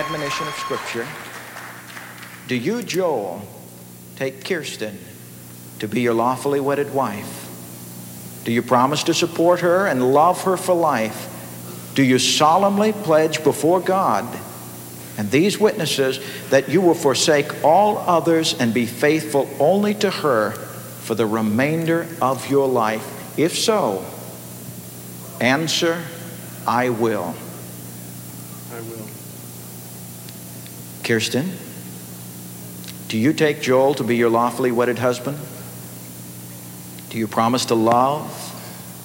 Admonition of Scripture, do you, Joel, take Kirsten to be your lawfully wedded wife? Do you promise to support her and love her for life? Do you solemnly pledge before God and these witnesses that you will forsake all others and be faithful only to her for the remainder of your life? If so, answer, I will. I will. Kirsten, do you take Joel to be your lawfully wedded husband? Do you promise to love,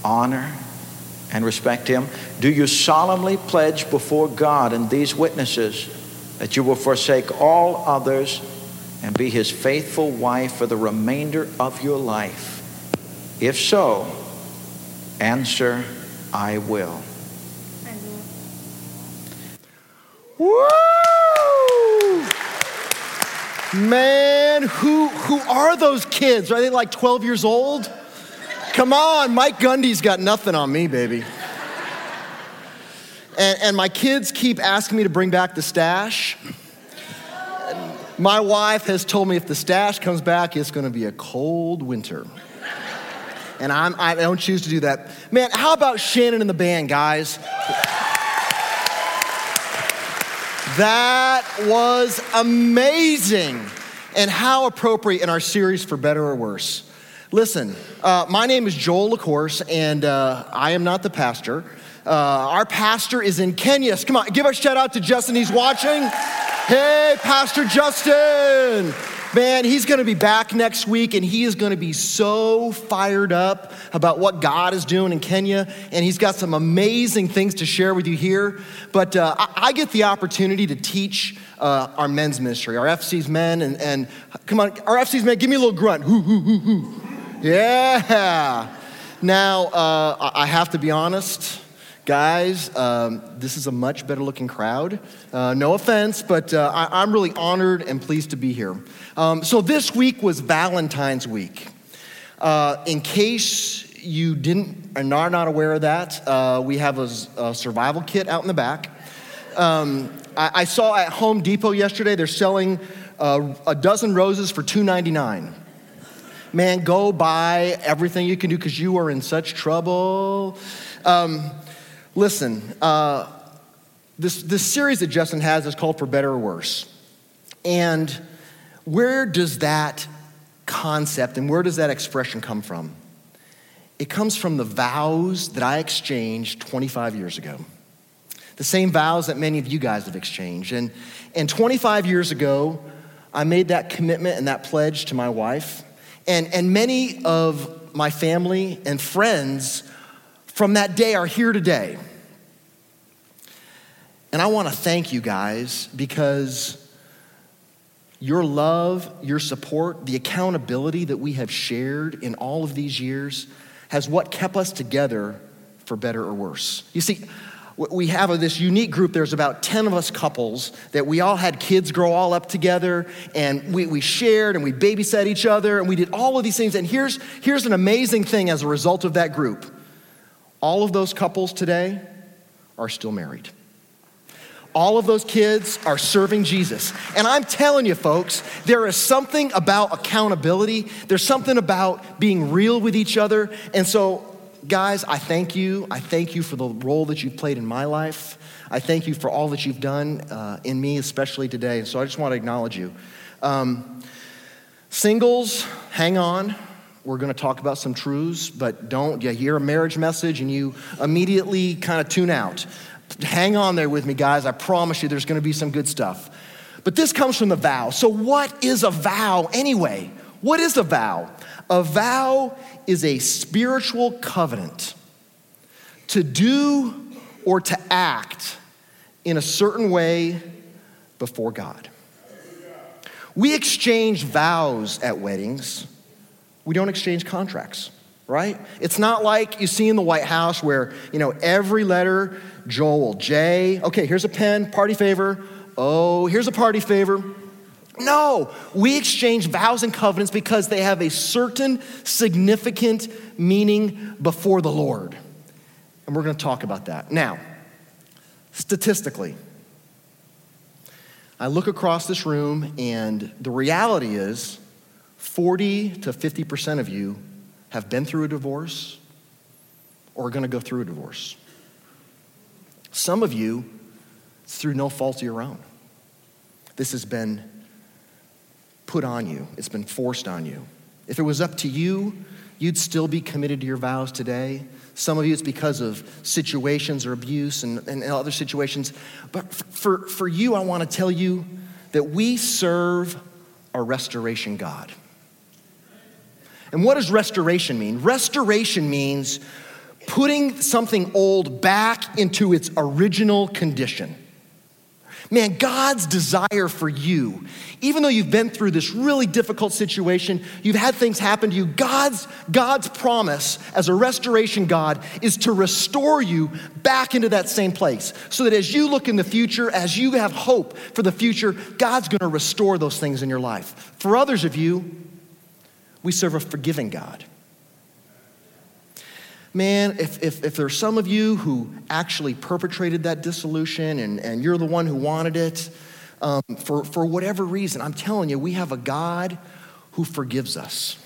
honor, and respect him? Do you solemnly pledge before God and these witnesses that you will forsake all others and be his faithful wife for the remainder of your life? If so, answer, I will. Woo! Man, who who are those kids? Are they like 12 years old? Come on, Mike Gundy's got nothing on me, baby. And, and my kids keep asking me to bring back the stash. My wife has told me if the stash comes back, it's gonna be a cold winter. And I'm, I don't choose to do that. Man, how about Shannon and the band, guys? That was amazing. And how appropriate in our series for better or worse. Listen, uh, my name is Joel LaCourse, and uh, I am not the pastor. Uh, our pastor is in Kenya. Come on, give a shout out to Justin. He's watching. Hey, Pastor Justin. Man, he's gonna be back next week and he is gonna be so fired up about what God is doing in Kenya. And he's got some amazing things to share with you here. But uh, I, I, get the opportunity to teach uh, our men's ministry, our FC's men. And, and, come on, our FC's men, give me a little grunt. Hoo, hoo, hoo, hoo. Yeah. Now, uh, I have to be honest. Guys, um, this is a much better looking crowd. Uh, no offense, but uh, I, am really honored and pleased to be here. Um, so, this week was Valentine's week. Uh, in case you didn't and are not, aware of that, uh, we have a, a, survival kit out in the back. Um, I, I, saw at Home Depot yesterday they're selling uh, a dozen roses for $2.99. Man, go buy everything you can do because you are in such trouble. Um, Listen, uh, this, this series that Justin has is called For Better or Worse. And where does that concept and where does that expression come from? It comes from the vows that I exchanged 25 years ago. The same vows that many of you guys have exchanged. And, and 25 years ago, I made that commitment and that pledge to my wife. And, and many of my family and friends from that day are here today. And I want to thank you guys because your love, your support, the accountability that we have shared in all of these years has what kept us together for better or worse. You see, what we have this unique group. There's about 10 of us couples that we all had kids grow all up together, and we, we shared and we babysat each other, and we did all of these things. And here's, here's an amazing thing as a result of that group all of those couples today are still married. All of those kids are serving Jesus. And I'm telling you, folks, there is something about accountability. There's something about being real with each other. And so guys, I thank you. I thank you for the role that you've played in my life. I thank you for all that you've done uh, in me, especially today. And so I just want to acknowledge you. Um, singles, hang on. We're going to talk about some truths, but don't you hear a marriage message and you immediately kind of tune out. Hang on there with me, guys. I promise you there's going to be some good stuff. But this comes from the vow. So, what is a vow anyway? What is a vow? A vow is a spiritual covenant to do or to act in a certain way before God. We exchange vows at weddings, we don't exchange contracts right? It's not like you see in the White House where, you know, every letter, Joel, J, okay, here's a pen, party favor. Oh, here's a party favor. No, we exchange vows and covenants because they have a certain significant meaning before the Lord. And we're going to talk about that. Now, statistically, I look across this room, and the reality is 40 to 50% of you have been through a divorce or are going to go through a divorce. Some of you, through no fault of your own. This has been put on you, it's been forced on you. If it was up to you, you'd still be committed to your vows today. Some of you, it's because of situations or abuse and, and other situations. But for, for you, I want to tell you that we serve a restoration God. And what does restoration mean? Restoration means putting something old back into its original condition. Man, God's desire for you, even though you've been through this really difficult situation, you've had things happen to you, God's, God's promise as a restoration God is to restore you back into that same place. So that as you look in the future, as you have hope for the future, God's gonna restore those things in your life. For others of you, we serve a forgiving God. Man, if, if, if there's some of you who actually perpetrated that dissolution and, and you're the one who wanted it, um, for, for whatever reason, I'm telling you, we have a God who forgives us.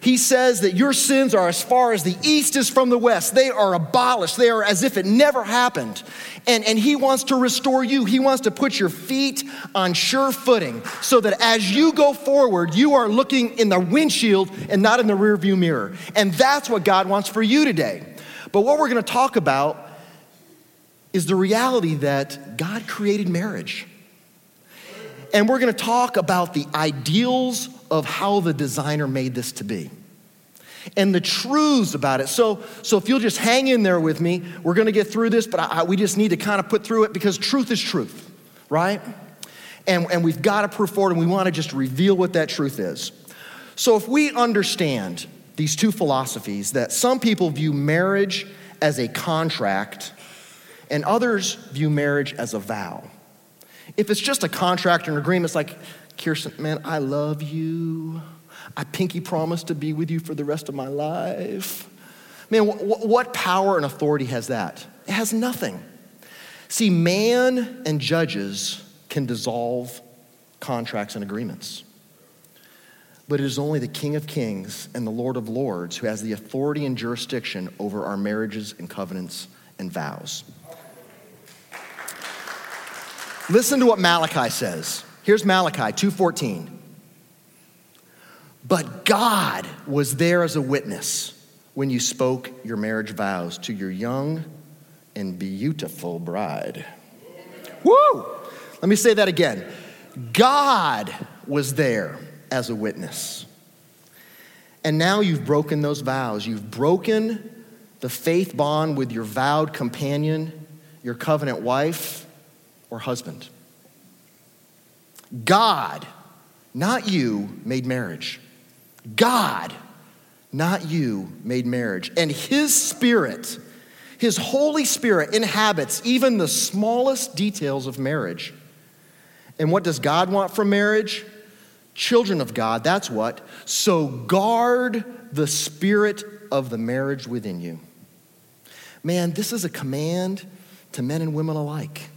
He says that your sins are as far as the east is from the west. They are abolished. They are as if it never happened. And, and He wants to restore you. He wants to put your feet on sure footing so that as you go forward, you are looking in the windshield and not in the rearview mirror. And that's what God wants for you today. But what we're going to talk about is the reality that God created marriage. And we're going to talk about the ideals of how the designer made this to be and the truths about it. So, so if you'll just hang in there with me, we're going to get through this, but I, I, we just need to kind of put through it because truth is truth, right? And, and we've got to prove forward, and we want to just reveal what that truth is. So if we understand these two philosophies that some people view marriage as a contract and others view marriage as a vow. If it's just a contract or an agreement, it's like, Kirsten, man, I love you. I pinky promise to be with you for the rest of my life. Man, what power and authority has that? It has nothing. See, man and judges can dissolve contracts and agreements. But it is only the King of Kings and the Lord of Lords who has the authority and jurisdiction over our marriages and covenants and vows. Listen to what Malachi says. Here's Malachi 2:14. But God was there as a witness when you spoke your marriage vows to your young and beautiful bride. Woo! Let me say that again. God was there as a witness. And now you've broken those vows. You've broken the faith bond with your vowed companion, your covenant wife or husband. God, not you, made marriage. God, not you, made marriage. And His Spirit, His Holy Spirit, inhabits even the smallest details of marriage. And what does God want from marriage? Children of God, that's what. So guard the spirit of the marriage within you. Man, this is a command to men and women alike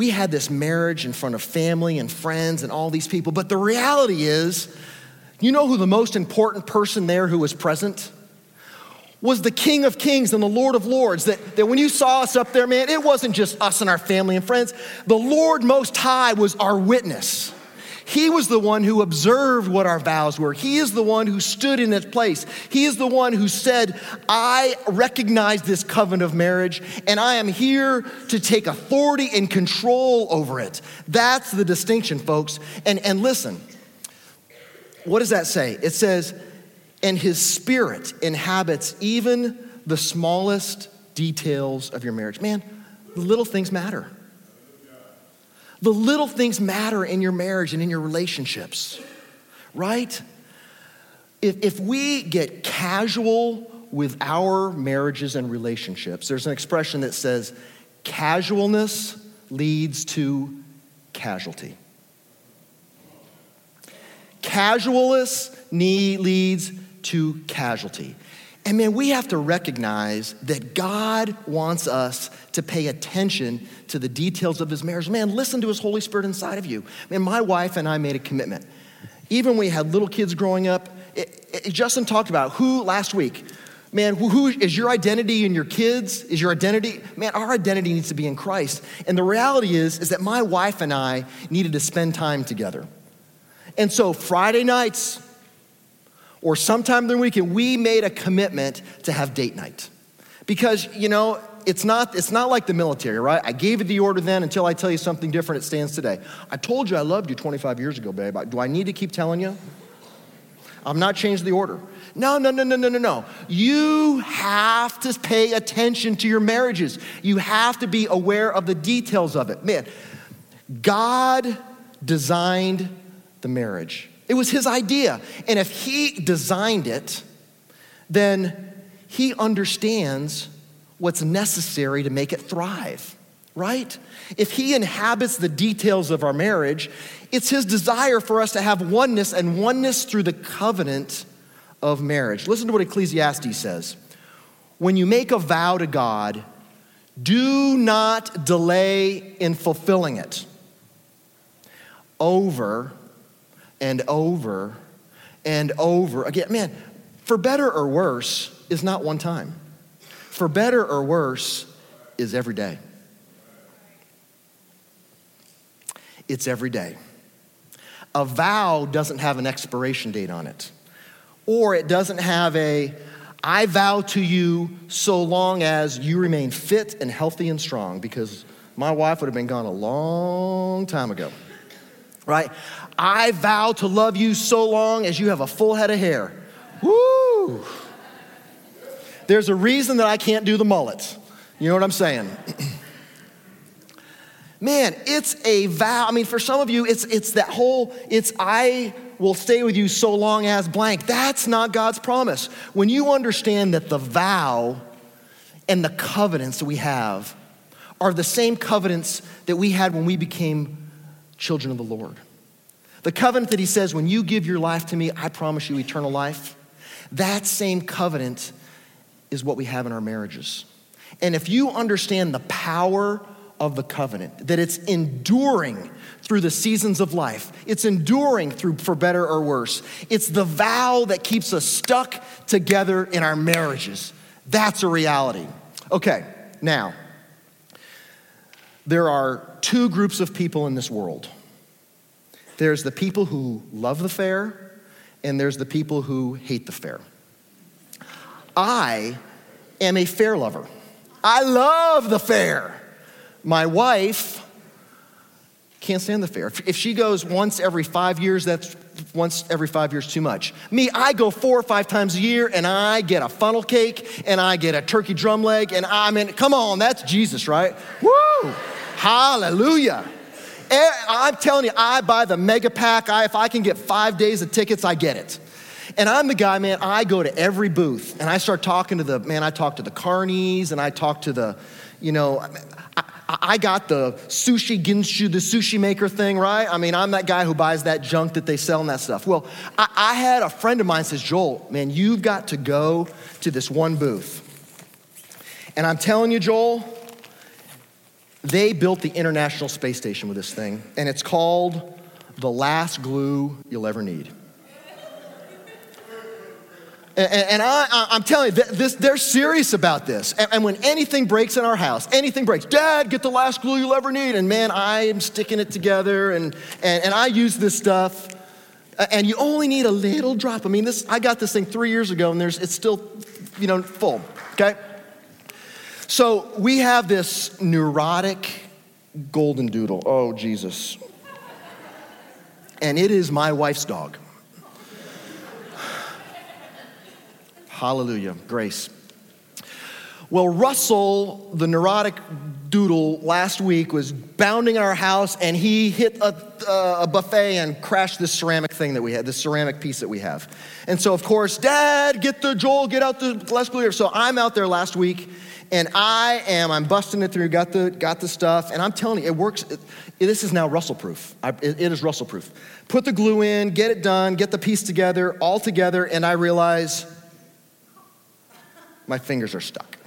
we had this marriage in front of family and friends and all these people. But the reality is, You know who the most important person there who was present? Was the King of Kings and the Lord of Lords. That, that when you saw us up there, man, it wasn't just us and our family and friends. The Lord Most High was our witness. He was the one who observed what our vows were. He is the one who stood in its place. He is the one who said, I recognize this covenant of marriage and I am here to take authority and control over it. That's the distinction, folks. And, and listen, what does that say? It says, and his spirit inhabits even the smallest details of your marriage. Man, the little things matter. The little things matter in your marriage and in your relationships, right? If, if we get casual with our marriages and relationships, there's an expression that says casualness leads to casualty. Casualness leads to casualty. And man, we have to recognize that God wants us to pay attention to the details of his marriage. Man, listen to his Holy Spirit inside of you. Man, my wife and I made a commitment. Even when we had little kids growing up, it, it, Justin talked about who last week, man, who, who is your identity in your kids? Is your identity, man, our identity needs to be in Christ. And the reality is, is that my wife and I needed to spend time together. And so Friday nights, or sometime during the weekend, we made a commitment to have date night. Because, you know, it's not, it's not like the military, right? I gave you the order then until I tell you something different, it stands today. I told you I loved you 25 years ago, babe. Do I need to keep telling you? I'm not changing the order. No, no, no, no, no, no, no. You have to pay attention to your marriages. You have to be aware of the details of it. Man, God designed the marriage. It was his idea. And if he designed it, then he understands what's necessary to make it thrive, right? If he inhabits the details of our marriage, it's his desire for us to have oneness and oneness through the covenant of marriage. Listen to what Ecclesiastes says. When you make a vow to God, do not delay in fulfilling it. Over and over and over again. Man, for better or worse is not one time. For better or worse is every day. It's every day. A vow doesn't have an expiration date on it, or it doesn't have a I vow to you so long as you remain fit and healthy and strong, because my wife would have been gone a long time ago right? I vow to love you so long as you have a full head of hair. Woo! There's a reason that I can't do the mullet. You know what I'm saying? Man, it's a vow. I mean, for some of you, it's, it's that whole, it's I will stay with you so long as blank. That's not God's promise. When you understand that the vow and the covenants that we have are the same covenants that we had when we became children of the Lord. The covenant that he says, when you give your life to me, I promise you eternal life. That same covenant is what we have in our marriages. And if you understand the power of the covenant, that it's enduring through the seasons of life, it's enduring through for better or worse. It's the vow that keeps us stuck together in our marriages. That's a reality. Okay, now, there are two groups of people in this world there's the people who love the fair, and there's the people who hate the fair. I am a fair lover. I love the fair. My wife can't stand the fair. If she goes once every five years, that's once every five years too much. Me, I go four or five times a year and I get a funnel cake and I get a turkey drum leg and I'm mean, come on, that's Jesus, right? Woo! Hallelujah. Eh, I'm telling you, I buy the mega pack. I, if I can get five days of tickets, I get it. And I'm the guy, man, I go to every booth and I start talking to the, man, I talk to the carnies and I talk to the, you know, I, I got the sushi ginshu, the sushi maker thing, right? I mean, I'm that guy who buys that junk that they sell and that stuff. Well, I, I had a friend of mine says, Joel, man, you've got to go to this one booth. And I'm telling you, Joel, they built the International Space Station with this thing, and it's called the last glue you'll ever need. And, I, am telling you, this, they're serious about this. And, and, when anything breaks in our house, anything breaks, Dad, get the last glue you'll ever need. And man, I am sticking it together and, and, and I use this stuff. And you only need a little drop. I mean, this, I got this thing three years ago and there's, it's still, you know, full, okay? So we have this neurotic golden doodle. Oh, Jesus. And it is my wife's dog. Hallelujah. Grace. Well, Russell, the neurotic doodle, last week was bounding our house and he hit a, uh, a, buffet and crashed this ceramic thing that we had, this ceramic piece that we have. And so, of course, Dad, get the Joel, get out the less clear. So I'm out there last week and I am, I'm busting it through, got the, got the stuff, and I'm telling you, it works. It, this is now Russell proof. It, it is Russell proof. Put the glue in, get it done, get the piece together, all together, and I realize my fingers are stuck.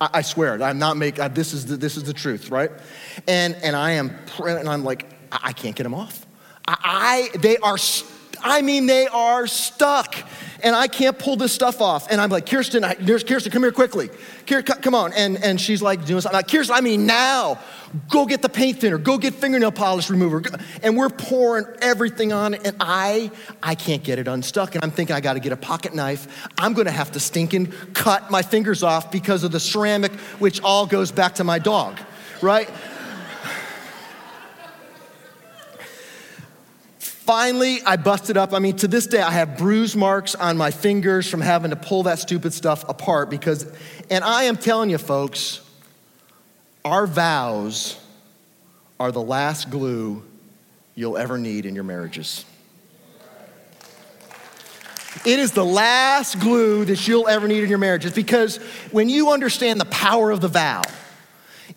I, I, swear, I'm not making, uh, this, is the, this is the truth, right? And, and I am, and I'm like, I, I can't get them off. I, I they are, I mean, they are stuck and I can't pull this stuff off. And I'm like, Kirsten, I, Kirsten, come here quickly. Kirsten, come on. And, and she's like doing something. I'm like, Kirsten, I mean, now, go get the paint thinner, go get fingernail polish remover. And we're pouring everything on it. And I, I can't get it unstuck. And I'm thinking, I got to get a pocket knife. I'm going to have to stinking cut my fingers off because of the ceramic, which all goes back to my dog, right? Finally, I busted up. I mean, to this day, I have bruise marks on my fingers from having to pull that stupid stuff apart because, and I am telling you, folks, our vows are the last glue you'll ever need in your marriages. It is the last glue that you'll ever need in your marriages because when you understand the power of the vow,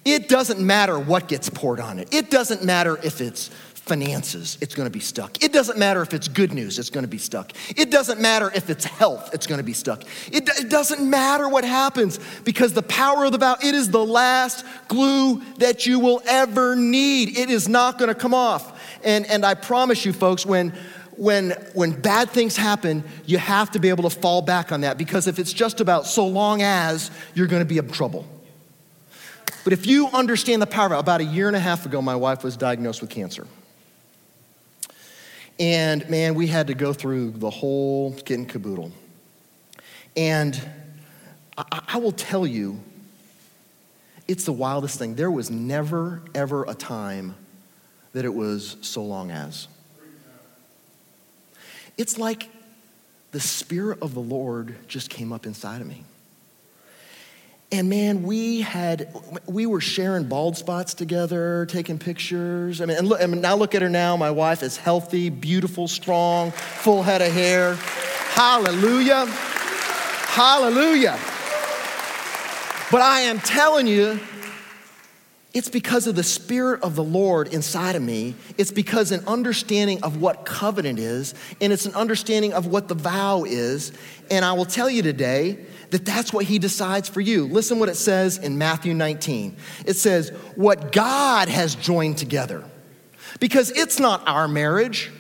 it doesn't matter what gets poured on it. It doesn't matter if it's finances, it's gonna be stuck. It doesn't matter if it's good news, it's gonna be stuck. It doesn't matter if it's health, it's gonna be stuck. It, it, doesn't matter what happens because the power of the vow, it is the last glue that you will ever need. It is not gonna come off. And, and I promise you, folks, when when, when bad things happen, you have to be able to fall back on that because if it's just about so long as, you're gonna be in trouble. But if you understand the power, about a year and a half ago, my wife was diagnosed with cancer. And man, we had to go through the whole kit and caboodle. And I, I will tell you, it's the wildest thing. There was never, ever a time that it was so long as. It's like the Spirit of the Lord just came up inside of me. And man, we had, we were sharing bald spots together, taking pictures. I mean, and look, I mean, now look at her now. My wife is healthy, beautiful, strong, full head of hair. Hallelujah. Hallelujah. But I am telling you, it's because of the Spirit of the Lord inside of me. It's because an understanding of what covenant is, and it's an understanding of what the vow is. And I will tell you today that that's what he decides for you. Listen what it says in Matthew 19. It says, What God has joined together. Because it's not our marriage,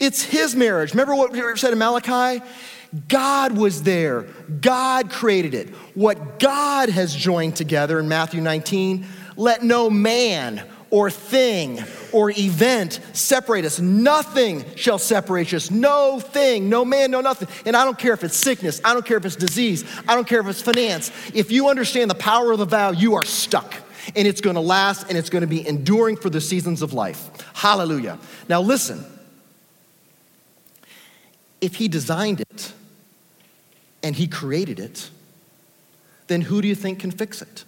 it's his marriage. Remember what we said in Malachi? God was there, God created it. What God has joined together in Matthew 19, let no man or thing or event separate us. Nothing shall separate us. No thing, no man, no nothing. And I don't care if it's sickness, I don't care if it's disease, I don't care if it's finance. If you understand the power of the vow, you are stuck. And it's gonna last and it's gonna be enduring for the seasons of life. Hallelujah. Now listen. If he designed it and he created it, then who do you think can fix it?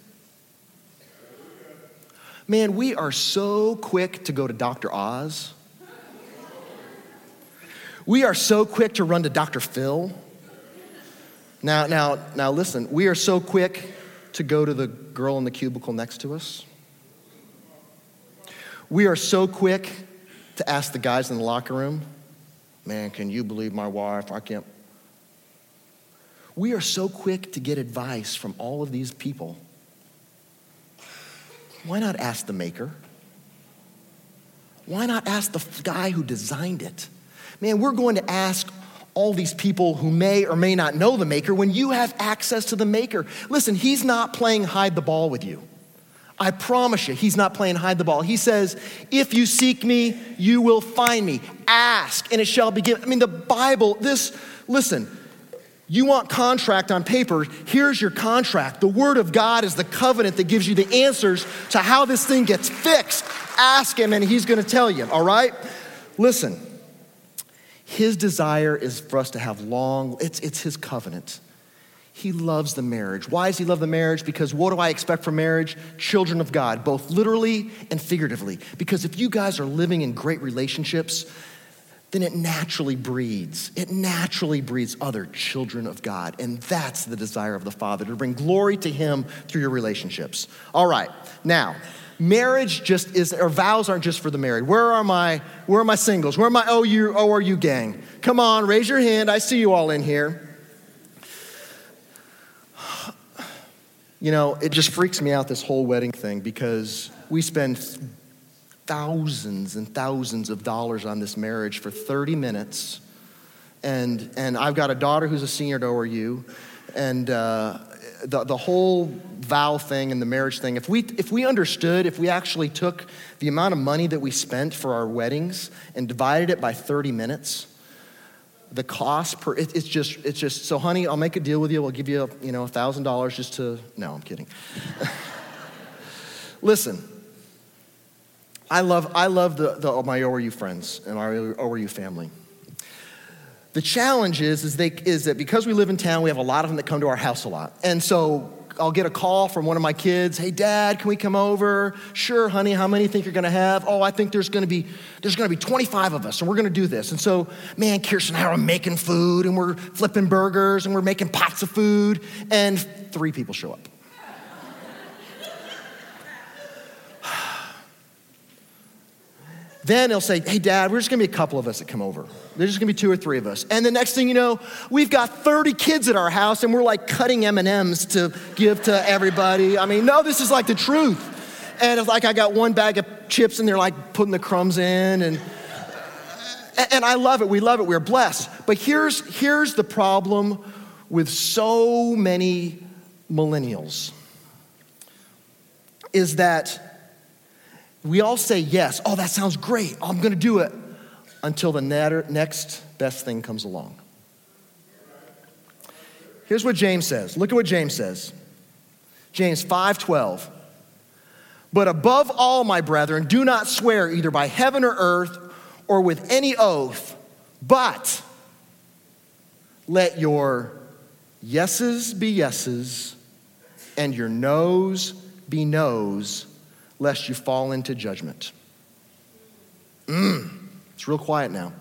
Man, we are so quick to go to Dr. Oz. We are so quick to run to Dr. Phil. Now, now, now listen, we are so quick to go to the girl in the cubicle next to us. We are so quick to ask the guys in the locker room, man, can you believe my wife? I can't. We are so quick to get advice from all of these people why not ask the maker? Why not ask the guy who designed it? Man, we're going to ask all these people who may or may not know the Maker when you have access to the Maker. Listen, He's not playing hide the ball with you. I promise you, He's not playing hide the ball. He says, If you seek me, you will find me. Ask, and it shall be given. I mean, the Bible, this, listen, you want contract on paper, here's your contract. The Word of God is the covenant that gives you the answers to how this thing gets fixed. Ask Him, and He's gonna tell you, all right? Listen, His desire is for us to have long, it's, it's His covenant. He loves the marriage. Why does He love the marriage? Because what do I expect from marriage? Children of God, both literally and figuratively. Because if you guys are living in great relationships, then it naturally breeds. It naturally breeds other children of God. And that's the desire of the Father to bring glory to Him through your relationships. All right, now, marriage just is, or vows aren't just for the married. Where are my, where are my singles? Where are my OU, ORU gang? Come on, raise your hand. I see you all in here. You know, it just freaks me out, this whole wedding thing, because we spend thousands and thousands of dollars on this marriage for 30 minutes. And, and I've got a daughter who's a senior at ORU. And uh, the, the whole vow thing and the marriage thing, if we, if we understood, if we actually took the amount of money that we spent for our weddings and divided it by 30 minutes, the cost per it, it's just it's just so honey i'll make a deal with you i'll give you you know a thousand dollars just to no i'm kidding listen I love, I love the, the, oh, my ORU friends and our ORU family. The challenge is, is, they, is that because we live in town, we have a lot of them that come to our house a lot. And so I'll get a call from one of my kids. Hey, Dad, can we come over? Sure, honey. How many think you're going to have? Oh, I think there's going to be there's going to be 25 of us, and we're going to do this. And so, man, Kirsten and I are making food, and we're flipping burgers, and we're making pots of food, and three people show up. Then he'll say, Hey, dad, we're just gonna be a couple of us that come over. There's just gonna be two or three of us. And the next thing you know, we've got 30 kids at our house and we're like cutting M&Ms to give to everybody. I mean, no, this is like the truth. And it's like I got one bag of chips and they're like putting the crumbs in and and I love it. We love it. We're blessed. But here's here's the problem with so many millennials is that we all say yes. Oh, that sounds great. Oh, I'm going to do it until the next best thing comes along. Here's what James says. Look at what James says. James 5:12. But above all, my brethren, do not swear either by heaven or earth or with any oath, but let your yeses be yeses and your noes be noes lest you fall into judgment. Mm, it's real quiet now.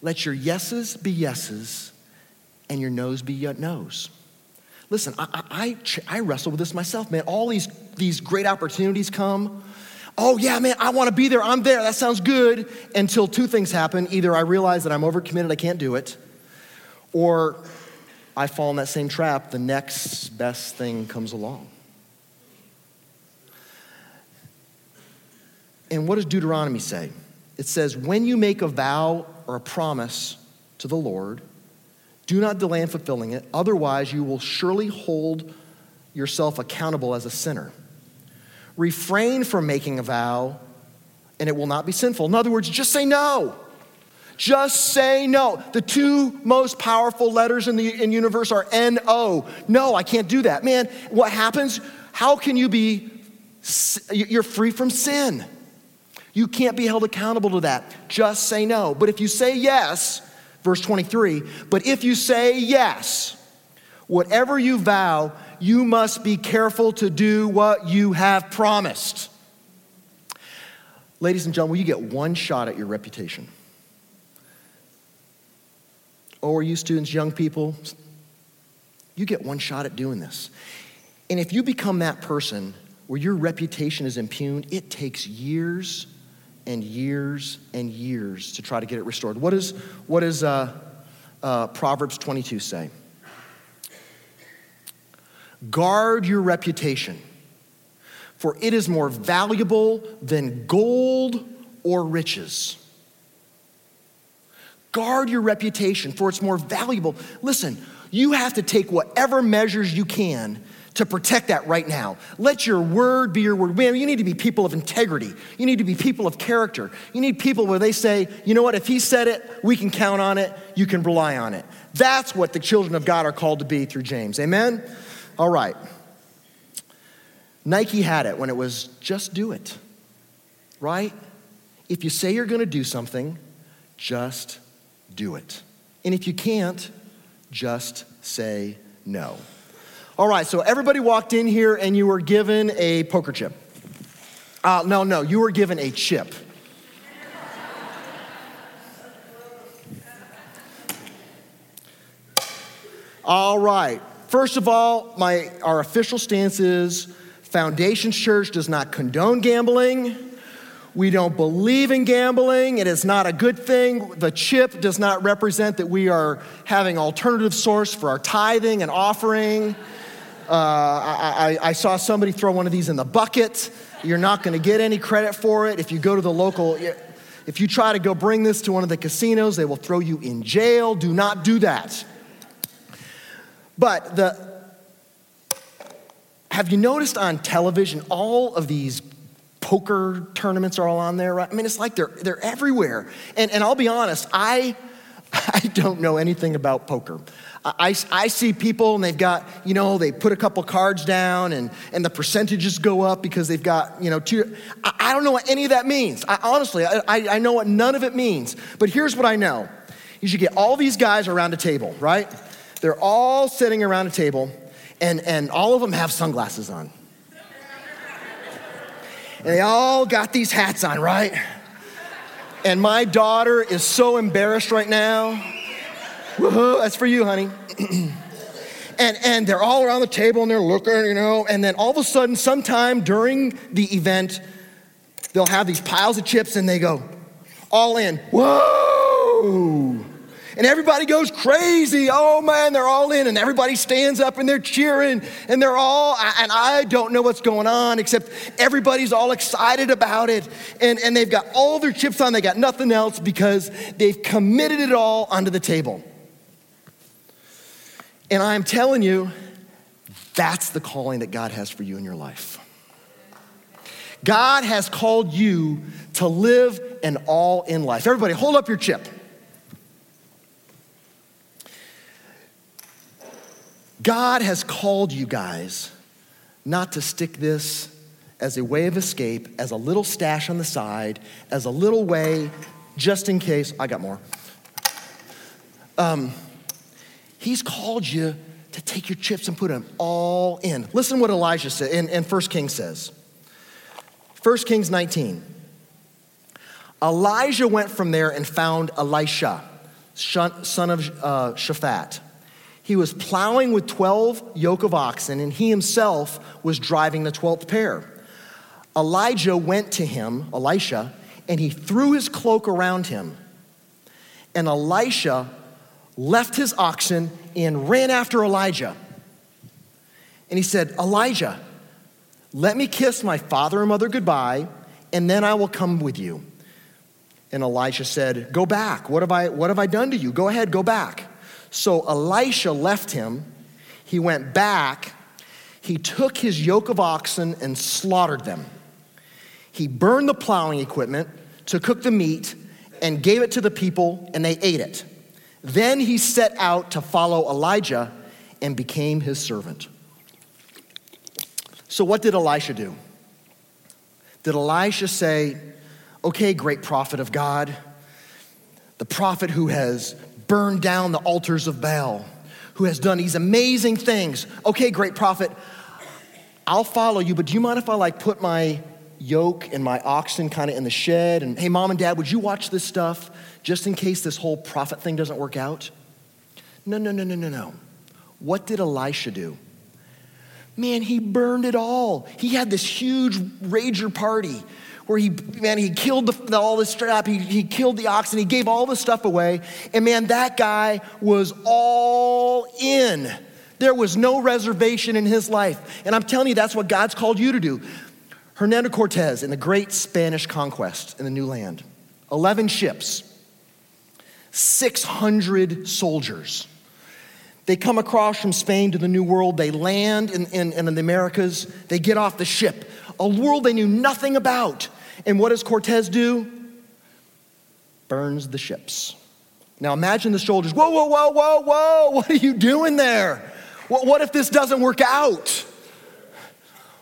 Let your yeses be yeses and your noes be noes. Listen, I, I, I, wrestle with this myself, man. All these, these great opportunities come. Oh, yeah, man, I want to be there. I'm there. That sounds good. Until two things happen. Either I realize that I'm overcommitted, I can't do it, or I fall in that same trap. The next best thing comes along. And what does Deuteronomy say? It says, When you make a vow or a promise to the Lord, do not delay in fulfilling it, otherwise, you will surely hold yourself accountable as a sinner. Refrain from making a vow, and it will not be sinful. In other words, just say no. Just say no. The two most powerful letters in the in universe are N O. No, I can't do that. Man, what happens? How can you be, you're free from sin? You can't be held accountable to that. Just say no. But if you say yes, verse 23, but if you say yes, whatever you vow, you must be careful to do what you have promised. Ladies and gentlemen, you get one shot at your reputation. Oh, or you students, young people, you get one shot at doing this. And if you become that person where your reputation is impugned, it takes years and years and years to try to get it restored. What does uh, uh, Proverbs 22 say? Guard your reputation, for it is more valuable than gold or riches. Guard your reputation, for it's more valuable. Listen, you have to take whatever measures you can to protect that right now. Let your word be your word. Man, you need to be people of integrity. You need to be people of character. You need people where they say, you know what, if he said it, we can count on it, you can rely on it. That's what the children of God are called to be through James. Amen? All right. Nike had it when it was just do it, right? If you say you're going to do something, just do it. And if you can't, just say no. All right, so everybody walked in here and you were given a poker chip. Uh, no, no, you were given a chip. All right. First of all, my, our official stance is Foundations Church does not condone gambling. We don't believe in gambling. It is not a good thing. The chip does not represent that we are having alternative source for our tithing and offering. Uh, I, I, I saw somebody throw one of these in the bucket. You're not going to get any credit for it. If you go to the local, if you try to go bring this to one of the casinos, they will throw you in jail. Do not do that. But the, have you noticed on television all of these poker tournaments are all on there, right? I mean, it's like they're, they're everywhere. And, and I'll be honest, I, I don't know anything about poker. I, I see people and they've got, you know, they put a couple cards down and, and the percentages go up because they've got, you know, two. I, I don't know what any of that means. I, honestly, I, I know what none of it means. But here's what I know you should get all these guys around a table, right? They're all sitting around a table and, and all of them have sunglasses on. And they all got these hats on, right? And my daughter is so embarrassed right now Woohoo, that's for you, honey. and, and they're all around the table and they're looking, you know, and then all of a sudden, sometime during the event, they'll have these piles of chips and they go all in. Whoa! And everybody goes crazy. Oh man, they're all in, and everybody stands up and they're cheering, and they're all, and I don't know what's going on, except everybody's all excited about it. And, and they've got all their chips on, they got nothing else because they've committed it all onto the table. And I'm telling you, that's the calling that God has for you in your life. God has called you to live an all in life. Everybody, hold up your chip. God has called you guys not to stick this as a way of escape, as a little stash on the side, as a little way, just in case. I got more. Um, He's called you to take your chips and put them all in. Listen what Elijah said, and, and 1 Kings says. 1 Kings 19. Elijah went from there and found Elisha, son of uh, Shaphat. He was plowing with 12 yoke of oxen, and he himself was driving the 12th pair. Elijah went to him, Elisha, and he threw his cloak around him. And Elisha left his oxen and ran after Elijah. And he said, Elijah, let me kiss my father and mother goodbye, and then I will come with you. And Elisha said, Go back. What have I, what have I done to you? Go ahead, go back. So Elisha left him. He went back. He took his yoke of oxen and slaughtered them. He burned the plowing equipment to cook the meat and gave it to the people, and they ate it. Then he set out to follow Elijah and became his servant. So, what did Elisha do? Did Elisha say, Okay, great prophet of God, the prophet who has burned down the altars of Baal, who has done these amazing things. Okay, great prophet, I'll follow you, but do you mind if I like put my yoke and my oxen kind of in the shed? And hey, mom and dad, would you watch this stuff? just in case this whole prophet thing doesn't work out? No, no, no, no, no, no. What did Elisha do? Man, he burned it all. He had this huge rager party where he, man, he killed the, all this strap, he, he killed the oxen, he gave all the stuff away. And man, that guy was all in. There was no reservation in his life. And I'm telling you, that's what God's called you to do. Hernando Cortez in the great Spanish conquest in the new land, 11 ships 600 soldiers. They come across from Spain to the New World. They land in, in, in the Americas. They get off the ship, a world they knew nothing about. And what does Cortez do? Burns the ships. Now imagine the soldiers, whoa, whoa, whoa, whoa, whoa, what are you doing there? What, what if this doesn't work out?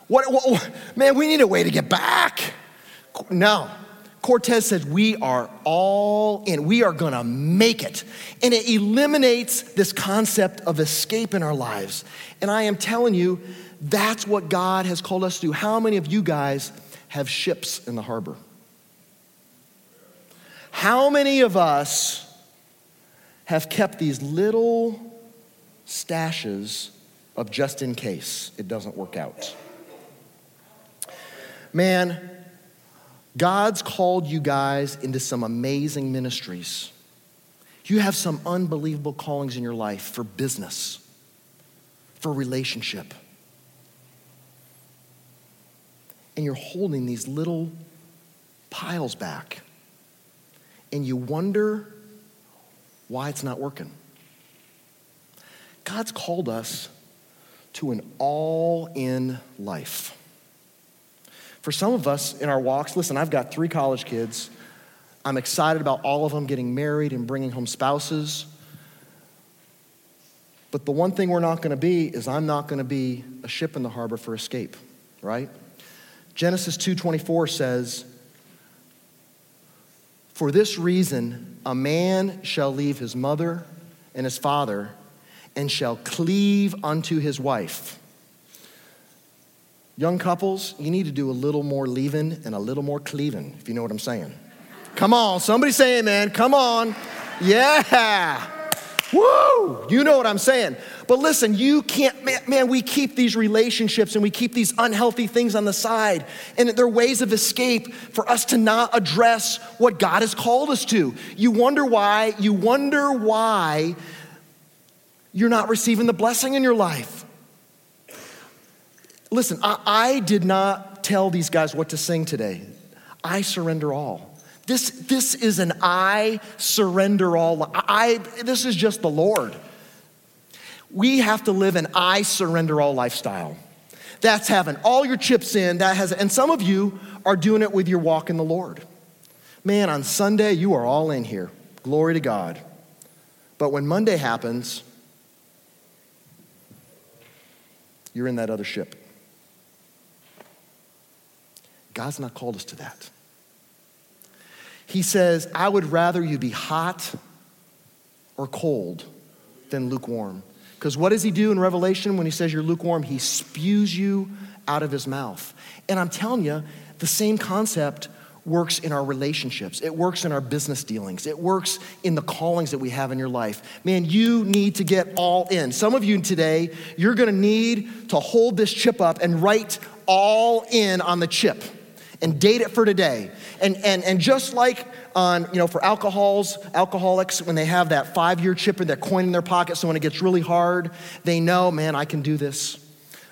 What, what, man, we need a way to get back. No. Cortez says, We are all in. We are going to make it. And it eliminates this concept of escape in our lives. And I am telling you, that's what God has called us to do. How many of you guys have ships in the harbor? How many of us have kept these little stashes of just in case it doesn't work out? Man, God's called you guys into some amazing ministries. You have some unbelievable callings in your life for business, for relationship. And you're holding these little piles back. And you wonder why it's not working. God's called us to an all in life. For some of us in our walks, listen, I've got three college kids. I'm excited about all of them getting married and bringing home spouses. But the one thing we're not going to be is I'm not going to be a ship in the harbor for escape, right? Genesis 2:24 says, "For this reason a man shall leave his mother and his father and shall cleave unto his wife." Young couples, you need to do a little more leaving and a little more cleaving, if you know what I'm saying. Come on, somebody say amen. Come on. Yeah. Woo! You know what I'm saying. But listen, you can't, man, man, we keep these relationships and we keep these unhealthy things on the side. And they're ways of escape for us to not address what God has called us to. You wonder why, you wonder why you're not receiving the blessing in your life. Listen, I, I did not tell these guys what to sing today. I surrender all. This, this is an I surrender all. I, this is just the Lord. We have to live an I surrender all lifestyle. That's having all your chips in. That has, and some of you are doing it with your walk in the Lord. Man, on Sunday, you are all in here. Glory to God. But when Monday happens, you're in that other ship. God's not called us to that. He says, I would rather you be hot or cold than lukewarm. Because what does he do in Revelation when he says you're lukewarm? He spews you out of his mouth. And I'm telling you, the same concept works in our relationships. It works in our business dealings. It works in the callings that we have in your life. Man, you need to get all in. Some of you today, you're gonna need to hold this chip up and write all in on the chip and date it for today. And, and, and just like on, you know, for alcohols, alcoholics, when they have that five year chip in that coin in their pocket, so when it gets really hard, they know, man, I can do this.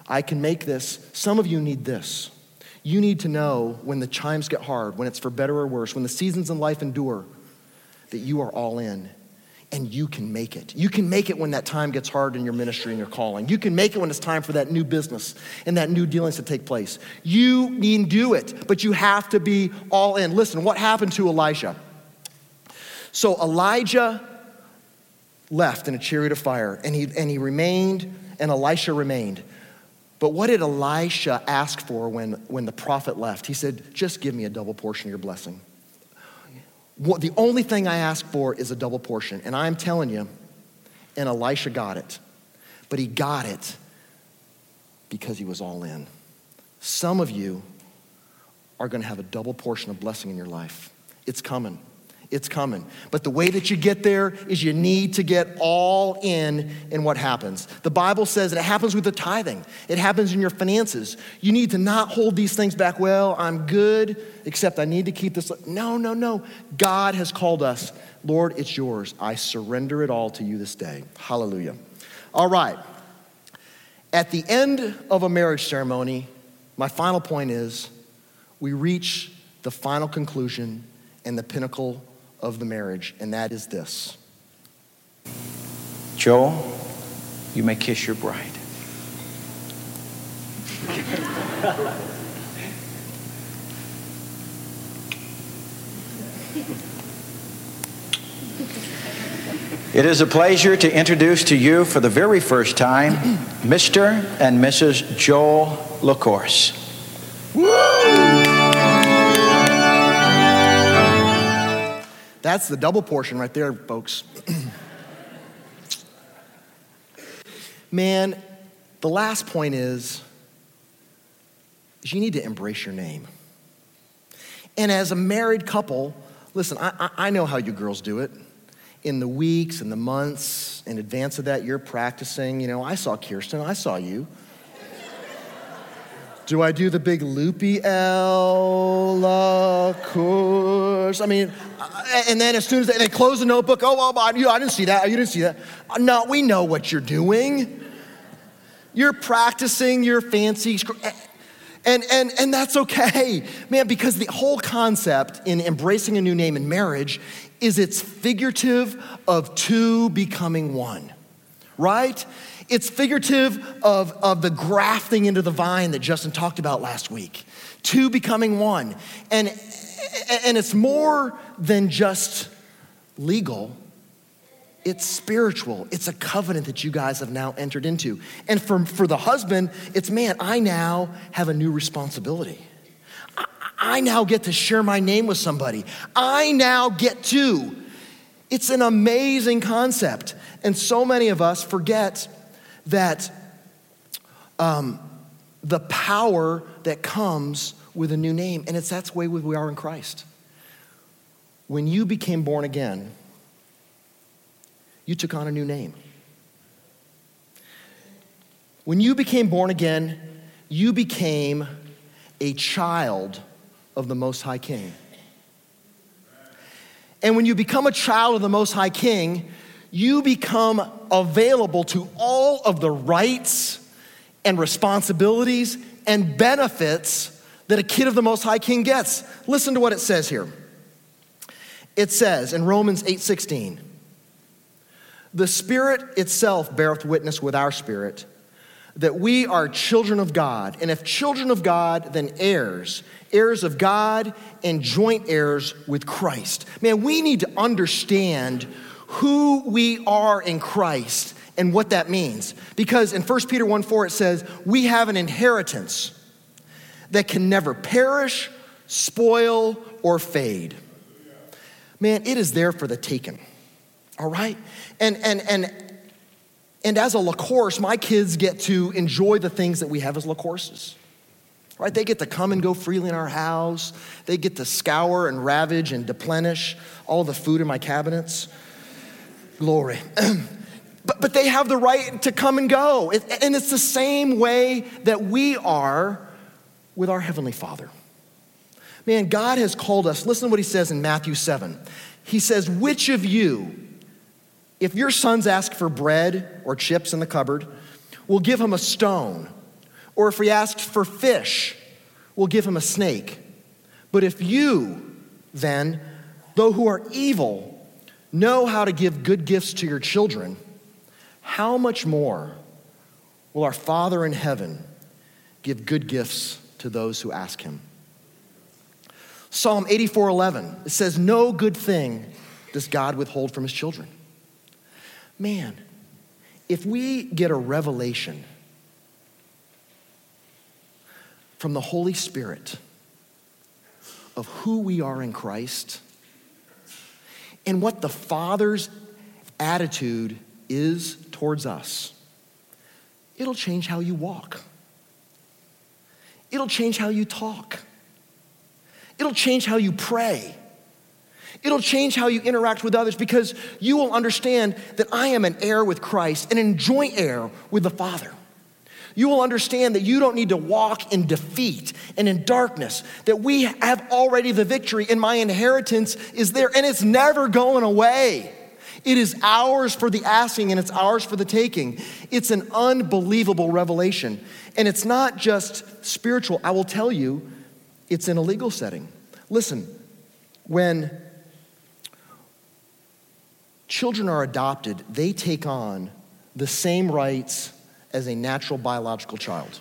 I can make this. Some of you need this. You need to know when the chimes get hard, when it's for better or worse, when the seasons in life endure, that you are all in and you can make it. You can make it when that time gets hard in your ministry and your calling. You can make it when it's time for that new business and that new dealings to take place. You need to do it, but you have to be all in. Listen, what happened to Elijah? So Elijah left in a chariot of fire, and he, and he remained, and Elisha remained. But what did Elisha ask for when, when the prophet left? He said, Just give me a double portion of your blessing. What, the only thing I ask for is a double portion. And I'm telling you, and Elisha got it. But he got it because he was all in. Some of you are going to have a double portion of blessing in your life. It's coming. It's coming. But the way that you get there is you need to get all in in what happens. The Bible says that it happens with the tithing, it happens in your finances. You need to not hold these things back. Well, I'm good, except I need to keep this. No, no, no. God has called us. Lord, it's yours. I surrender it all to you this day. Hallelujah. All right. At the end of a marriage ceremony, my final point is we reach the final conclusion and the pinnacle of the marriage, and that is this Joel, you may kiss your bride. It is a pleasure to introduce to you for the very first time Mr. and Mrs. Joel LaCourse. That's the double portion right there, folks. Man, the last point is, is you need to embrace your name. And as a married couple, listen, I, I, know how you girls do it in the weeks and the months in advance of that, you're practicing. You know, I saw Kirsten, I saw you. Do I do the big loopy L, of course? I mean, uh, and then as soon as they, they close the notebook, oh, well, I, I didn't see that. Oh, you didn't see that. Uh, no, we know what you're doing. You're practicing your fancy, eh, and, and, and that's okay, man, because the whole concept in embracing a new name in marriage is it's figurative of two becoming one, right? It's figurative of, of the grafting into the vine that Justin talked about last week. Two becoming one. And, and it's more than just legal, it's spiritual. It's a covenant that you guys have now entered into. And for, for the husband, it's man, I now have a new responsibility. I now get to share my name with somebody. I now get to. It's an amazing concept. And so many of us forget that um, the power that comes with a new name, and it's that's way we are in Christ. When you became born again, you took on a new name. When you became born again, you became a child of the Most High King. And when you become a child of the Most High King, you become available to all of the rights and responsibilities and benefits that a kid of the Most High King gets. Listen to what it says here. It says in Romans 8:16, "The Spirit itself beareth witness with our spirit that we are children of God, and if children of God, then heirs, heirs of God and joint heirs with Christ. Man, we need to understand who we are in Christ and what that means. Because in 1 Peter 1 4, it says, We have an inheritance that can never perish, spoil, or fade. Man, it is there for the taking. All right? And and and and as a LaCourse, my kids get to enjoy the things that we have as LaCourses. Right? They get to come and go freely in our house. They get to scour and ravage and deplenish all the food in my cabinets. Glory. but, but they have the right to come and go. And it's the same way that we are with our Heavenly Father. Man, God has called us. Listen to what He says in Matthew 7. He says, Which of you, if your sons ask for bread or chips in the cupboard, will give him a stone? Or if he asks for fish, will give him a snake? But if you, then, though who are evil, know how to give good gifts to your children, how much more will our Father in heaven give good gifts to those who ask him? Psalm 84:11 it says no good thing does God withhold from his children. Man, if we get a revelation from the Holy Spirit of who we are in Christ and what the Father's attitude is towards us, it'll change how you walk. It'll change how you talk. It'll change how you pray. It'll change how you interact with others because you will understand that I am an heir with Christ and a joint heir with the Father. You will understand that you don't need to walk in defeat and in darkness, that we have already the victory and my inheritance is there and it's never going away. It is ours for the asking and it's ours for the taking. It's an unbelievable revelation. And it's not just spiritual. I will tell you, it's in a legal setting. Listen, when children are adopted, they take on the same rights as a natural biological child.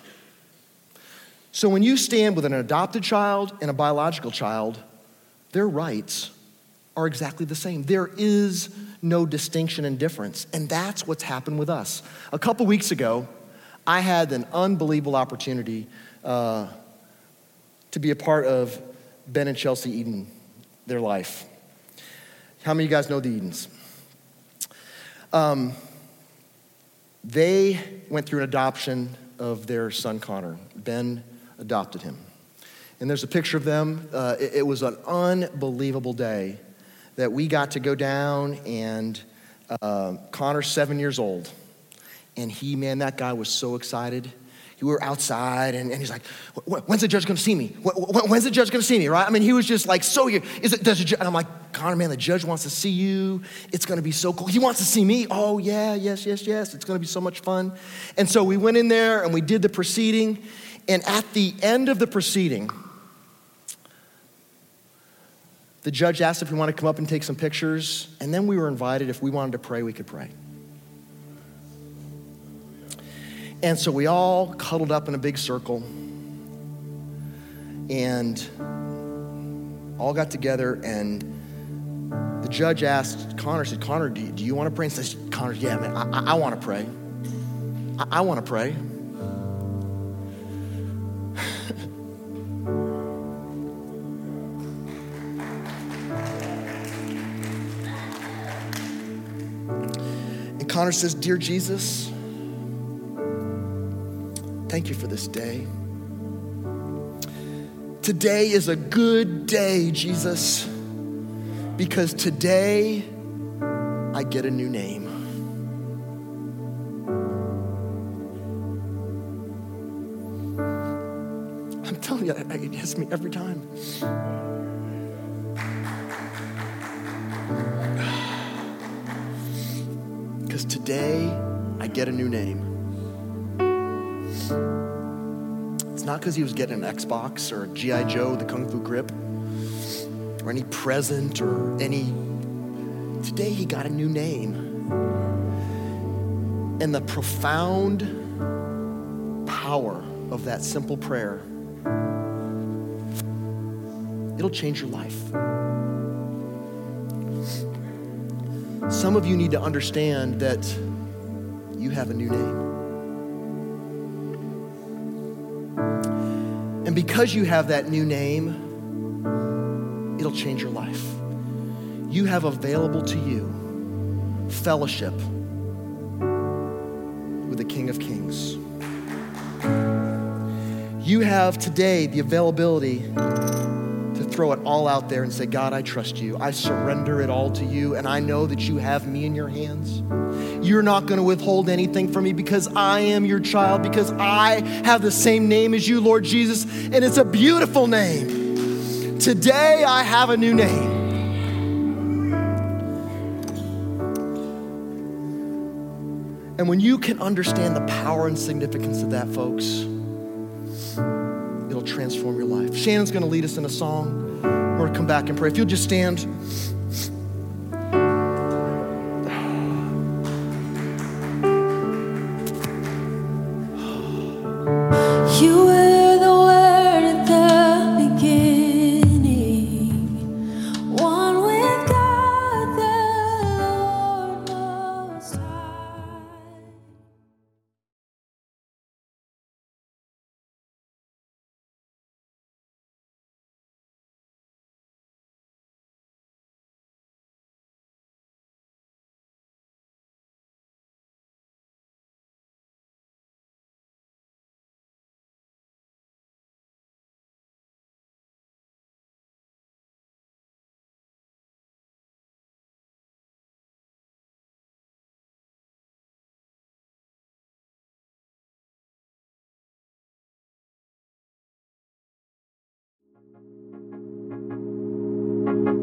So when you stand with an adopted child and a biological child, their rights are exactly the same. There is no distinction and difference. And that's what's happened with us. A couple weeks ago, I had an unbelievable opportunity uh, to be a part of Ben and Chelsea Eden, their life. How many of you guys know the Edens? Um, they went through an adoption of their son Connor. Ben adopted him. And there's a picture of them. Uh, it, it, was an unbelievable day that we got to go down, and uh, Connor's seven years old. And he, man, that guy was so excited we were outside and, and he's like, when's the judge gonna see me? When's the judge gonna see me, right? I mean, he was just like, so here, is it, does the and I'm like, Connor, man, the judge wants to see you. It's gonna be so cool. He wants to see me. Oh, yeah, yes, yes, yes. It's gonna be so much fun. And so we went in there and we did the proceeding. And at the end of the proceeding, the judge asked if we wanted to come up and take some pictures. And then we were invited, if we wanted to pray, we could pray. And so we all cuddled up in a big circle and all got together and the judge asked Connor, said, Connor, do you, do you want to pray? And says, Connor, yeah, man, I, I want to pray. I, I want to pray. and Connor says, Dear Jesus, Thank you for this day. Today is a good day, Jesus, because today I get a new name. I'm telling you, it hits me every time. Because today I get a new name. It's not because he was getting an Xbox or a G.I. Joe, the Kung Fu Grip, or any present or any. Today he got a new name. And the profound power of that simple prayer, it'll change your life. Some of you need to understand that you have a new name. And because you have that new name, it'll change your life. You have available to you fellowship with the King of Kings. You have today the availability to throw it all out there and say, God, I trust you. I surrender it all to you, and I know that you have me in your hands. You're not going to withhold anything from me because I am your child, because I have the same name as you, Lord Jesus, and it's a beautiful name. Today I have a new name. And when you can understand the power and significance of that, folks, it'll transform your life. Shannon's going to lead us in a song. We're going to come back and pray. If you'll just stand.